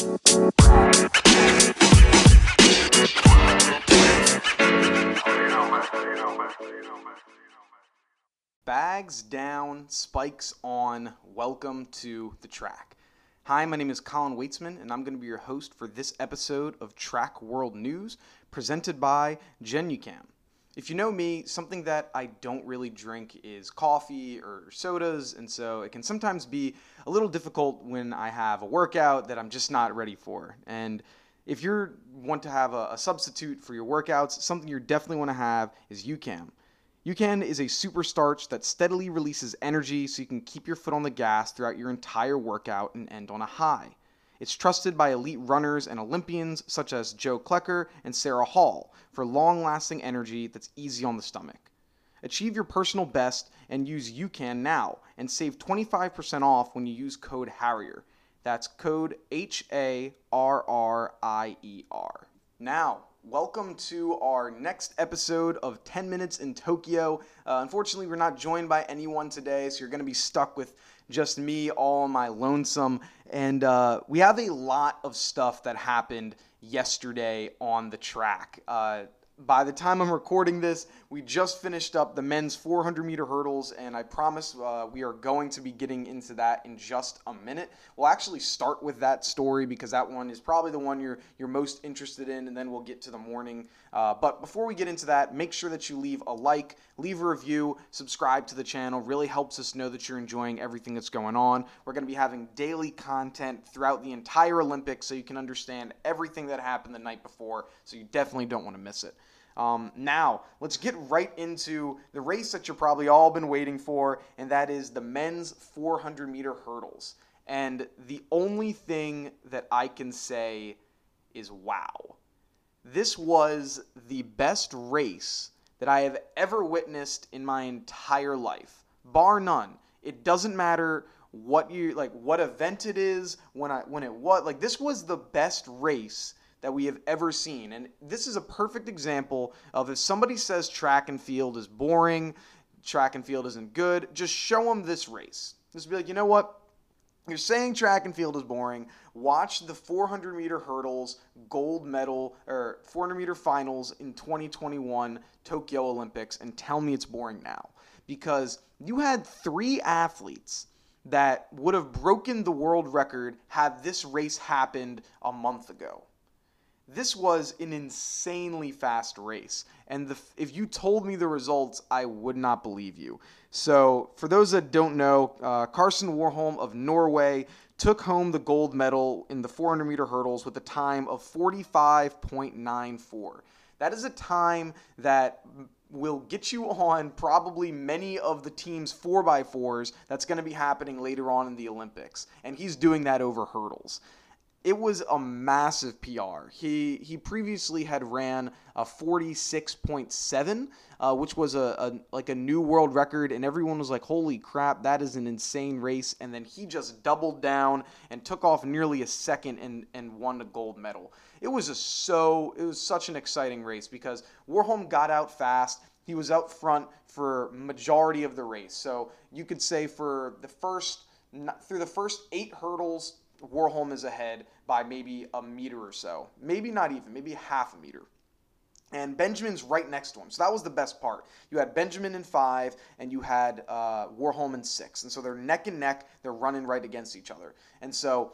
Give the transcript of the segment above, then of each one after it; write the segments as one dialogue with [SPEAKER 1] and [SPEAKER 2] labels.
[SPEAKER 1] Bags down, spikes on. Welcome to the track. Hi, my name is Colin Weitzman, and I'm going to be your host for this episode of Track World News, presented by Genucam. If you know me, something that I don't really drink is coffee or sodas, and so it can sometimes be a little difficult when I have a workout that I'm just not ready for. And if you want to have a, a substitute for your workouts, something you definitely want to have is UCAM. UCAN is a super starch that steadily releases energy so you can keep your foot on the gas throughout your entire workout and end on a high. It's trusted by elite runners and Olympians such as Joe Klecker and Sara Hall for long lasting energy that's easy on the stomach. Achieve your personal best and use UCAN now and save 25% off when you use code HARRIER. That's code H A R R I E R. Now, welcome to our next episode of 10 Minutes in Tokyo. Uh, unfortunately, we're not joined by anyone today, so you're going to be stuck with just me all on my lonesome. And uh, we have a lot of stuff that happened yesterday on the track. Uh, by the time I'm recording this, we just finished up the men's 400 meter hurdles, and I promise uh, we are going to be getting into that in just a minute. We'll actually start with that story because that one is probably the one you're you're most interested in, and then we'll get to the morning. Uh, but before we get into that, make sure that you leave a like, leave a review, subscribe to the channel. Really helps us know that you're enjoying everything that's going on. We're going to be having daily content throughout the entire Olympics, so you can understand everything that happened the night before. So you definitely don't want to miss it. Um, now, let's get right into the race that you've probably all been waiting for, and that is the men's 400 meter hurdles. And the only thing that I can say is wow. This was the best race that I have ever witnessed in my entire life, bar none. It doesn't matter what you like what event it is when I when it was like this was the best race that we have ever seen. And this is a perfect example of if somebody says track and field is boring, track and field isn't good, just show them this race. Just be like, you know what? You're saying track and field is boring. Watch the 400 meter hurdles gold medal or 400 meter finals in 2021 Tokyo Olympics and tell me it's boring now. Because you had three athletes that would have broken the world record had this race happened a month ago this was an insanely fast race. And the, if you told me the results, I would not believe you. So, for those that don't know, uh, Karsten Warholm of Norway took home the gold medal in the 400 meter hurdles with a time of 45.94. That is a time that will get you on probably many of the team's 4x4s that's going to be happening later on in the Olympics. And he's doing that over hurdles it was a massive PR. He he previously had ran a 46.7, uh, which was a, a, like a new world record, and everyone was like, "Holy crap, that is an insane race!" And then he just doubled down and took off nearly a second and and won a gold medal. It was a so it was such an exciting race because Warholm got out fast. He was out front for majority of the race, so you could say for the first through the first eight hurdles Warholm is ahead by maybe a meter or so. Maybe not even, maybe half a meter. And Benjamin's right next to him. So that was the best part. You had Benjamin in five, and you had uh, Warholm in six. And so they're neck and neck. They're running right against each other. And so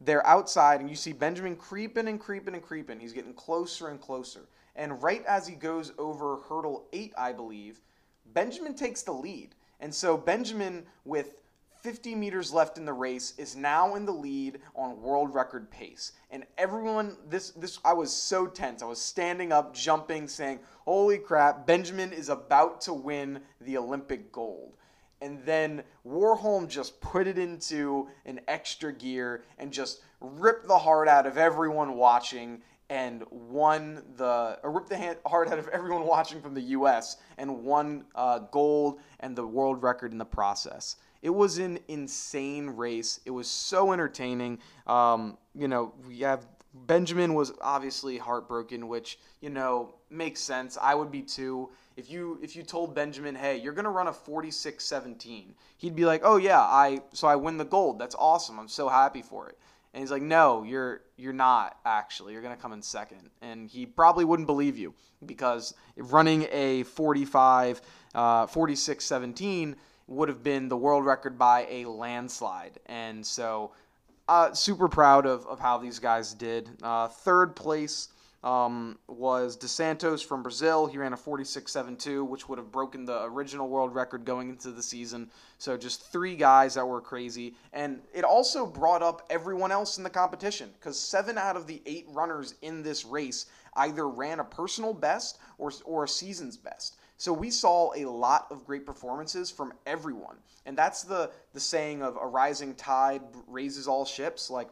[SPEAKER 1] they're outside, and you see Benjamin creeping and creeping and creeping. He's getting closer and closer. And right as he goes over hurdle eight, I believe, Benjamin takes the lead. And so Benjamin, with 50 meters left in the race is now in the lead on world record pace and everyone this this I was so tense I was standing up jumping saying holy crap Benjamin is about to win the Olympic gold and then Warholm just put it into an extra gear and just ripped the heart out of everyone watching and won the or ripped the heart out of everyone watching from the U.S. and won uh, gold and the world record in the process. It was an insane race. It was so entertaining. Um, you know, we have Benjamin was obviously heartbroken, which you know makes sense. I would be too. If you if you told Benjamin, "Hey, you're to run a 46-17." He'd be like, "Oh yeah, I so I win the gold. That's awesome. I'm so happy for it." And he's like, no, you're you're not actually. You're gonna come in second. And he probably wouldn't believe you because running a 45, uh, 46, 17 would have been the world record by a landslide. And so, uh, super proud of, of how these guys did. Uh, third place um, was Dos Santos from Brazil. He ran a 46.72, which would have broken the original world record going into the season. So just three guys that were crazy. And it also brought up everyone else in the competition because seven out of the eight runners in this race either ran a personal best or, or a season's best. So we saw a lot of great performances from everyone. And that's the, the saying of a rising tide raises all ships. Like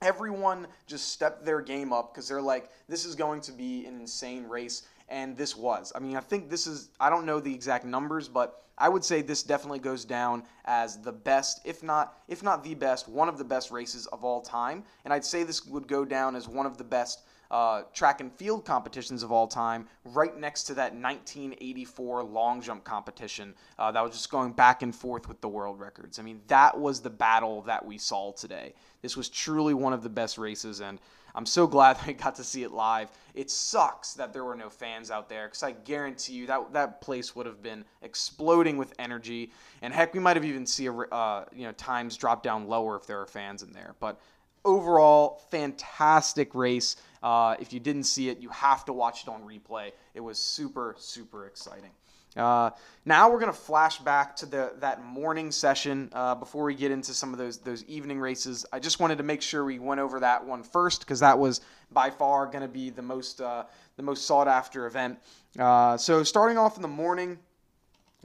[SPEAKER 1] everyone just stepped their game up because they're like, this is going to be an insane race. And this was. I mean, I think this is, I don't know the exact numbers, but I would say this definitely goes down as the best, if not, if not the best, one of the best races of all time. And I'd say this would go down as one of the best uh, track and field competitions of all time, right next to that 1984 long jump competition uh, that was just going back and forth with the world records. I mean, that was the battle that we saw today. This was truly one of the best races, and I'm so glad I got to see it live. It sucks that there were no fans out there because I guarantee you that that place would have been exploding with energy, and heck, we might have even seen uh, you know times drop down lower if there were fans in there. But overall, fantastic race. Uh, if you didn't see it, you have to watch it on replay. It was super, super exciting. Uh, now we're going to flash back to the that morning session uh, before we get into some of those those evening races. I just wanted to make sure we went over that one first because that was by far going to be the most uh, the most sought after event. Uh, so starting off in the morning,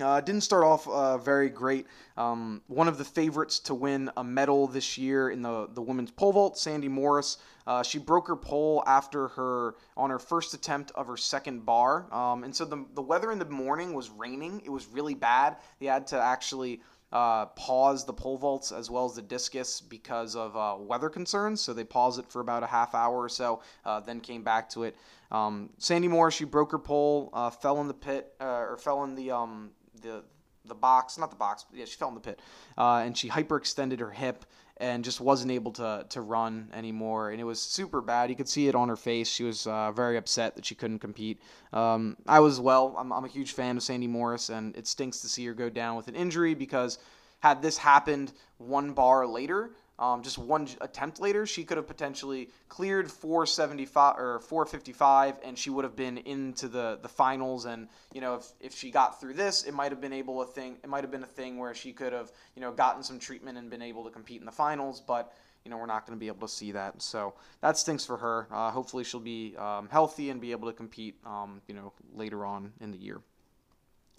[SPEAKER 1] uh, didn't start off uh, very great. Um, one of the favorites to win a medal this year in the, the women's pole vault, Sandi Morris. Uh, she broke her pole after her on her first attempt of her second bar, um, and so the the weather in the morning was raining. It was really bad. They had to actually uh, pause the pole vaults as well as the discus because of uh, weather concerns. So they paused it for about a half hour or so, uh, then came back to it. Um, Sandi Morris, she broke her pole, uh, fell in the pit uh, or fell in the um, the the box, not the box, yeah, she fell in the pit, uh, and she hyperextended her hip and just wasn't able to to run anymore, and it was super bad. You could see it on her face. She was uh, very upset that she couldn't compete. Um, I was well. I'm, I'm a huge fan of Sandi Morris, and it stinks to see her go down with an injury because had this happened one bar later, um, just one attempt later, she could have potentially cleared 475 or 455, and she would have been into the, the finals. And you know, if, if she got through this, it might have been able a thing. It might have been a thing where she could have you know gotten some treatment and been able to compete in the finals. But you know, we're not going to be able to see that. So that stinks for her. Uh, hopefully, she'll be um, healthy and be able to compete. Um, you know, later on in the year.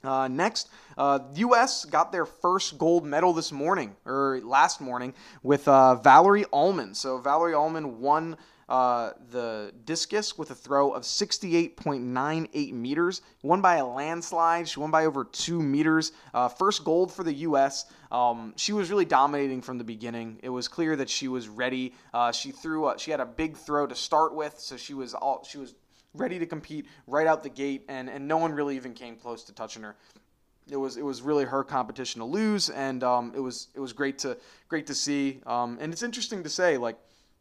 [SPEAKER 1] Uh, next, uh, U.S. got their first gold medal this morning, or last morning, with uh, Valarie Allman. So Valarie Allman won uh, the discus with a throw of 68.98 meters. Won by a landslide. She won by over two meters. Uh, first gold for the U.S. Um, she was really dominating from the beginning. It was clear that she was ready. Uh, she threw. A, she had a big throw to start with, so she was all. She was ready to compete right out the gate, and, and no one really even came close to touching her. It was it was really her competition to lose, and um, it was it was great to great to see. Um, and it's interesting to say, like,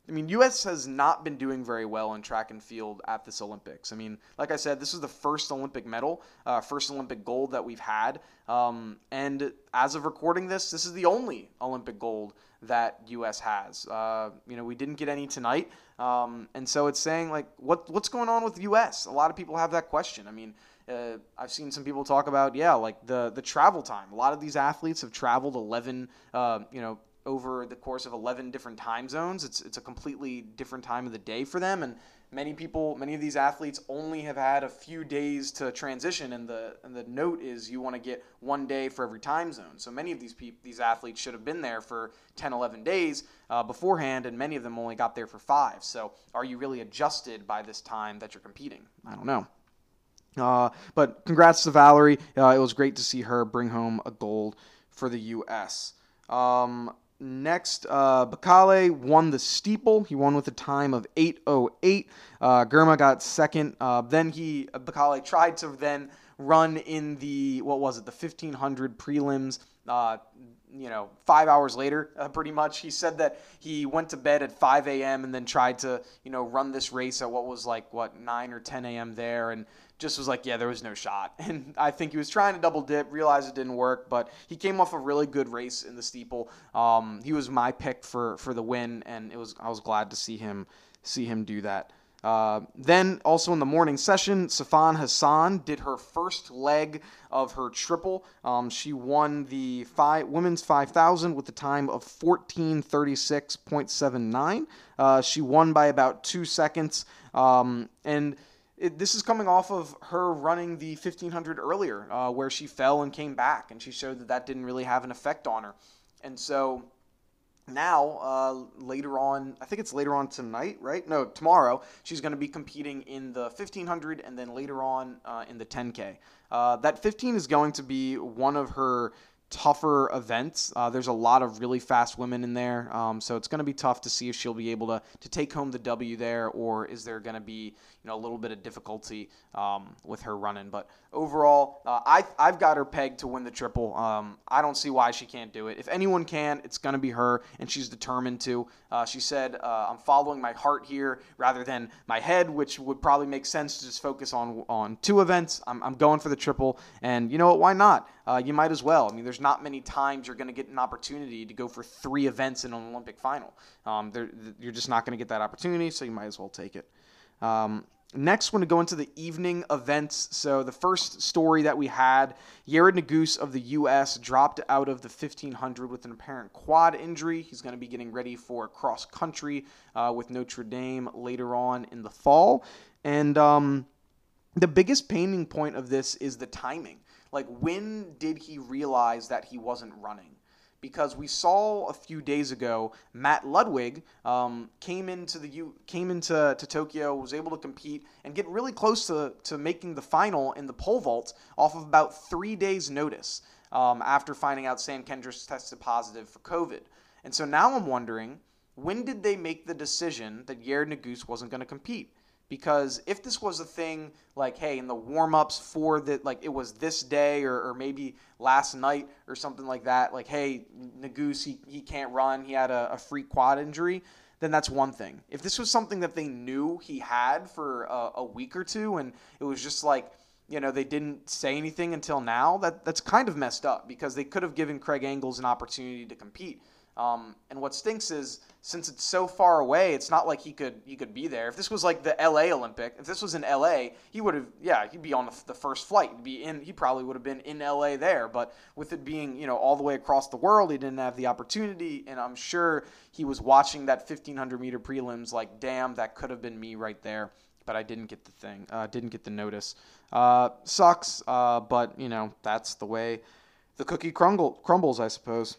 [SPEAKER 1] I mean, U.S. has not been doing very well in track and field at this Olympics. I mean, like I said, this is the first Olympic medal, uh, first Olympic gold that we've had, um, and as of recording this, this is the only Olympic gold that U.S. has. Uh, you know, we didn't get any tonight, um, and so it's saying like, what what's going on with U.S. A lot of people have that question. I mean, uh, I've seen some people talk about yeah, like the the travel time. A lot of these athletes have traveled 11, uh, you know, over the course of 11 different time zones. It's it's a completely different time of the day for them, and many people, many of these athletes only have had a few days to transition, and the and the note is you want to get one day for every time zone. So many of these people, these athletes should have been there for 10, 11 days uh, beforehand, and many of them only got there for five. So are you really adjusted by this time that you're competing? I don't know. Uh, but congrats to Valarie. Uh, it was great to see her bring home a gold for the U.S. Um, Next, uh, Bekele won the steeple. He won with a time of 8:08. Uh, Girma got second. Uh, then he Bekele tried to then run in the what was it the 1500 prelims. Uh, you know, five hours later, uh, pretty much. He said that he went to bed at 5 a.m. and then tried to, you know, run this race at what was like, what, 9 or 10 a.m. there. And just was like, yeah, there was no shot. And I think he was trying to double dip, realized it didn't work, but he came off a really good race in the steeple. Um, he was my pick for, for the win, and it was I was glad to see him see him do that. Uh, then, also in the morning session, Sifan Hassan did her first leg of her triple. Um, she won the five, women's 5,000 with a time of 1436.79. Uh, she won by about two seconds. Um, and it, this is coming off of her running the 1500 earlier, uh, where she fell and came back, and she showed that that didn't really have an effect on her. And so now, uh, later on, I think it's later on tonight, right? No, tomorrow, she's going to be competing in the 1500 and then later on uh, in the 10K. Uh, that 15 is going to be one of her tougher events. Uh, there's a lot of really fast women in there, um, so it's going to be tough to see if she'll be able to, to take home the W there, or is there going to be you know a little bit of difficulty um, with her running. But overall, uh, I I've got her pegged to win the triple. Um, I don't see why she can't do it. If anyone can, it's going to be her, and she's determined to. Uh, she said, uh, "I'm following my heart here rather than my head," which would probably make sense to just focus on on two events. I'm, I'm going for the triple, and you know what? Why not? Uh, you might as well. I mean, there's not many times you're going to get an opportunity to go for three events in an Olympic final. Um, you're just not going to get that opportunity, so you might as well take it. Um, Next, going to go into the evening events. So, the first story that we had Yared Nuguse of the U.S. dropped out of the 1500 with an apparent quad injury. He's going to be getting ready for cross country uh, with Notre Dame later on in the fall. And um, the biggest painting point of this is the timing. Like, when did he realize that he wasn't running? because we saw a few days ago Matt Ludwig um, came into the U, came into to Tokyo, was able to compete and get really close to, to making the final in the pole vault off of about three days' notice um, after finding out Sam Kendricks tested positive for COVID. And so now I'm wondering, when did they make the decision that Yared Nuguse wasn't going to compete? Because if this was a thing like hey in the warm-ups for the like it was this day or, or maybe last night or something like that like hey Nuguse he, he can't run he had a, a freak quad injury then that's one thing. If this was something that they knew he had for a, a week or two and it was just like you know they didn't say anything until now that that's kind of messed up because they could have given Craig Engels an opportunity to compete um, and what stinks is since it's so far away, it's not like he could he could be there. If this was like the L.A. Olympic, if this was in L.A., he would have yeah he'd be on the, the first flight. He'd be in he probably would have been in L.A. there. But with it being you know all the way across the world, he didn't have the opportunity. And I'm sure he was watching that 1500 meter prelims like damn that could have been me right there. But I didn't get the thing, uh, didn't get the notice. Uh, sucks, uh, but you know that's the way the cookie crumble, crumbles, I suppose.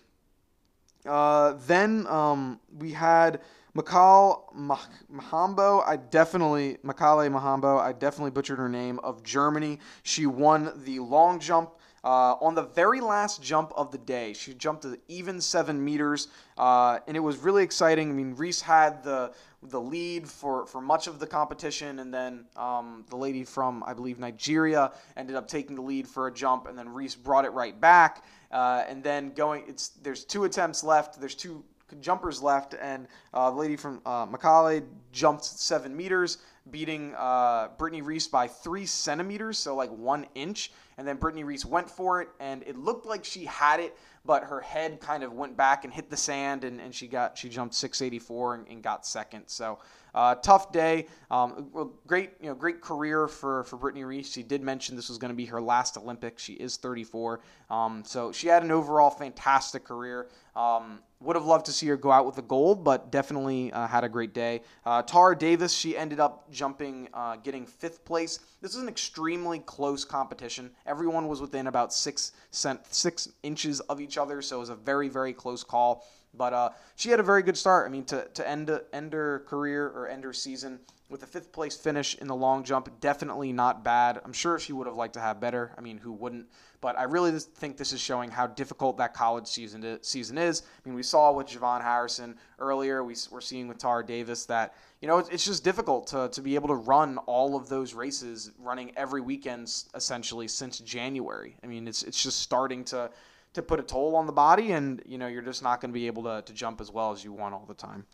[SPEAKER 1] Uh, then um, we had Makal Mahambo. I definitely Makale Mahambo. I definitely butchered her name of Germany. She won the long jump. Uh, on the very last jump of the day, she jumped to even seven meters, uh, and it was really exciting. I mean, Reese had the the lead for, for much of the competition, and then um, the lady from I believe Nigeria ended up taking the lead for a jump, and then Reese brought it right back. Uh, and then going, it's there's two attempts left. There's two jumpers left, and uh, the lady from uh, Macaulay jumped seven meters, beating uh, Brittney Reese by three centimeters, so like one inch. And then Brittney Reese went for it, and it looked like she had it, but her head kind of went back and hit the sand, and, and she got she jumped 684 and, and got second. So uh, tough day. Um, great, you know, great career for for Brittney Reese. She did mention this was going to be her last Olympics. She is 34, um, so she had an overall fantastic career. Um, would have loved to see her go out with the gold, but definitely uh, had a great day. Uh, Tara Davis, she ended up jumping, uh, getting fifth place. This is an extremely close competition. Everyone was within about six cent, six inches of each other, so it was a very, very close call. But uh, she had a very good start. I mean, to, to end, end her career or end her season with a fifth place finish in the long jump, definitely not bad. I'm sure she would have liked to have better. I mean, who wouldn't? But I really think this is showing how difficult that college season season is. I mean, we saw with JuVaughn Harrison earlier. We, we're seeing with Tara Davis that you know it's just difficult to, to be able to run all of those races, running every weekend essentially since January. I mean, it's it's just starting to to put a toll on the body, and you know you're just not going to be able to, to jump as well as you want all the time.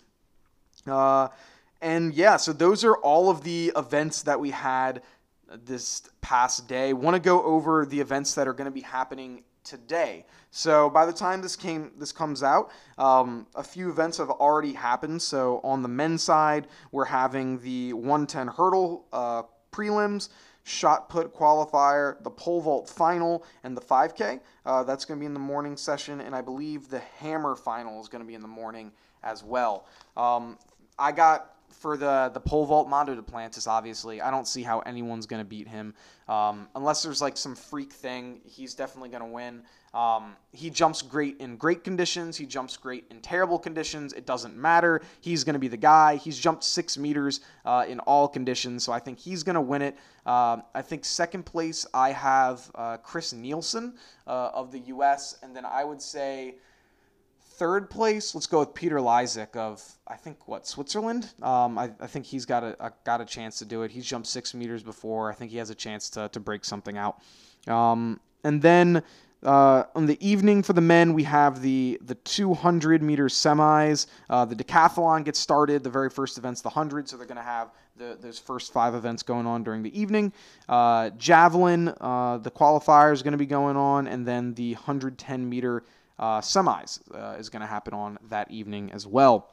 [SPEAKER 1] Uh, and yeah, so those are all of the events that we had this past day. Want to go over the events that are going to be happening today. So by the time this came, this comes out, um, a few events have already happened. So on the men's side, we're having the 110 hurdle uh, prelims, shot put qualifier, the pole vault final, and the 5K. Uh, that's going to be in the morning session, and I believe the hammer final is going to be in the morning as well. Um, I got for the the pole vault Mondo Duplantis, obviously, I don't see how anyone's going to beat him um, unless there's like some freak thing. He's definitely going to win. Um, he jumps great in great conditions. He jumps great in terrible conditions. It doesn't matter. He's going to be the guy. He's jumped six meters uh, in all conditions, so I think he's going to win it. Uh, I think second place I have uh, Chris Nilsen uh, of the U.S., and then I would say third place, let's go with Peter Lisek of I think what Switzerland. Um, I, I, think he's got a, a, got a chance to do it. He's jumped six meters before. I think he has a chance to, to break something out. Um, and then uh, on the evening for the men, we have the the 200 meter semis. Uh, the decathlon gets started. The very first event's the 100, so they're going to have the, those first five events going on during the evening. Uh, javelin, uh, the qualifier is going to be going on, and then the 110 meter uh, semis uh, is going to happen on that evening as well.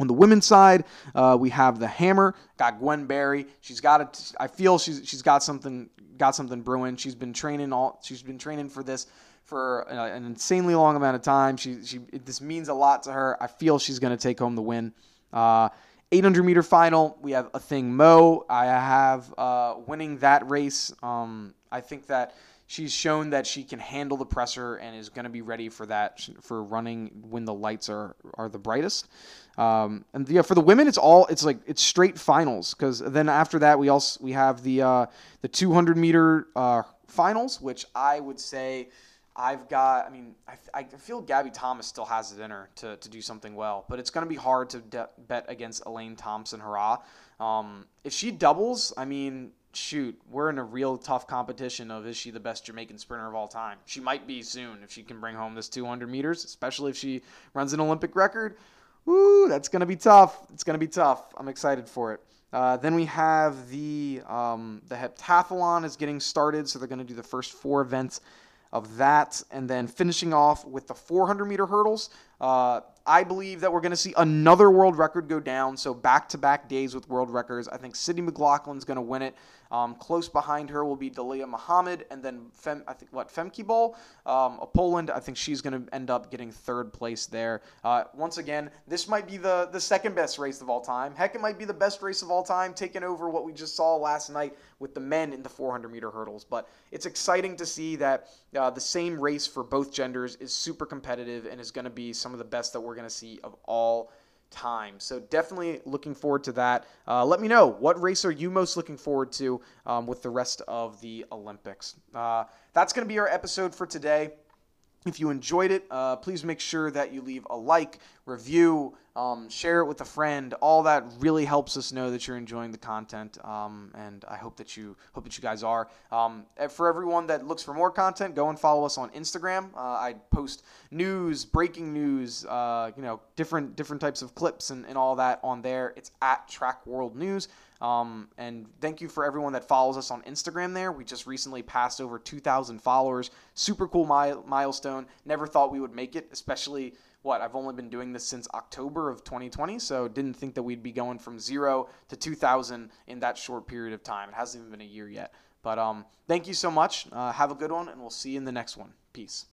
[SPEAKER 1] On the women's side, uh, we have the hammer. Got Gwen Berry. She's got it. I feel she's she's got something got something brewing. She's been training all. She's been training for this for uh, an insanely long amount of time. She she this means a lot to her. I feel she's going to take home the win. Uh, 800 meter final. We have Athing Mu. I have uh, winning that race. Um, I think that she's shown that she can handle the presser and is going to be ready for that for running when the lights are are the brightest. Um, and yeah, for the women, it's all it's like it's straight finals because then after that we also we have the uh, the 200 meter uh, finals, which I would say. I've got, I mean, I, I feel Gabby Thomas still has it in her to, to do something well, but it's going to be hard to de- bet against Elaine Thompson Herah. Um, if she doubles, I mean, shoot, we're in a real tough competition of is she the best Jamaican sprinter of all time? She might be soon if she can bring home this 200 meters, especially if she runs an Olympic record. Woo, that's going to be tough. It's going to be tough. I'm excited for it. Uh, then we have the um, the heptathlon is getting started, so they're going to do the first four events of that, and then finishing off with the 400 meter hurdles. Uh, I believe that we're going to see another world record go down. So back to back days with world records. I think Sydney McLaughlin's going to win it. Um, close behind her will be Dalilah Muhammad, and then Fem, I think what Femke Bol um, Poland. I think she's going to end up getting third place there. Uh, once again, this might be the the second best race of all time. Heck, it might be the best race of all time, taking over what we just saw last night with the men in the 400 meter hurdles. But it's exciting to see that uh, the same race for both genders is super competitive and is going to be some of the best that we're going to see of all time. So definitely looking forward to that. Uh, let me know what race are you most looking forward to um, with the rest of the Olympics. Uh, that's going to be our episode for today. If you enjoyed it, uh, please make sure that you leave a like, review, um, share it with a friend. All that really helps us know that you're enjoying the content, um, and I hope that you hope that you guys are. Um, for everyone that looks for more content, go and follow us on Instagram. Uh, I post news, breaking news, uh, you know, different different types of clips and, and all that on there. It's at Track World News. Um, and thank you for everyone that follows us on Instagram there. We just recently passed over 2,000 followers. Super cool milestone. Never thought we would make it, especially what I've only been doing this since October of 2020, so didn't think that we'd be going from zero to 2,000 in that short period of time. It hasn't even been a year yet. But um, thank you so much. Uh, have a good one, and we'll see you in the next one. Peace.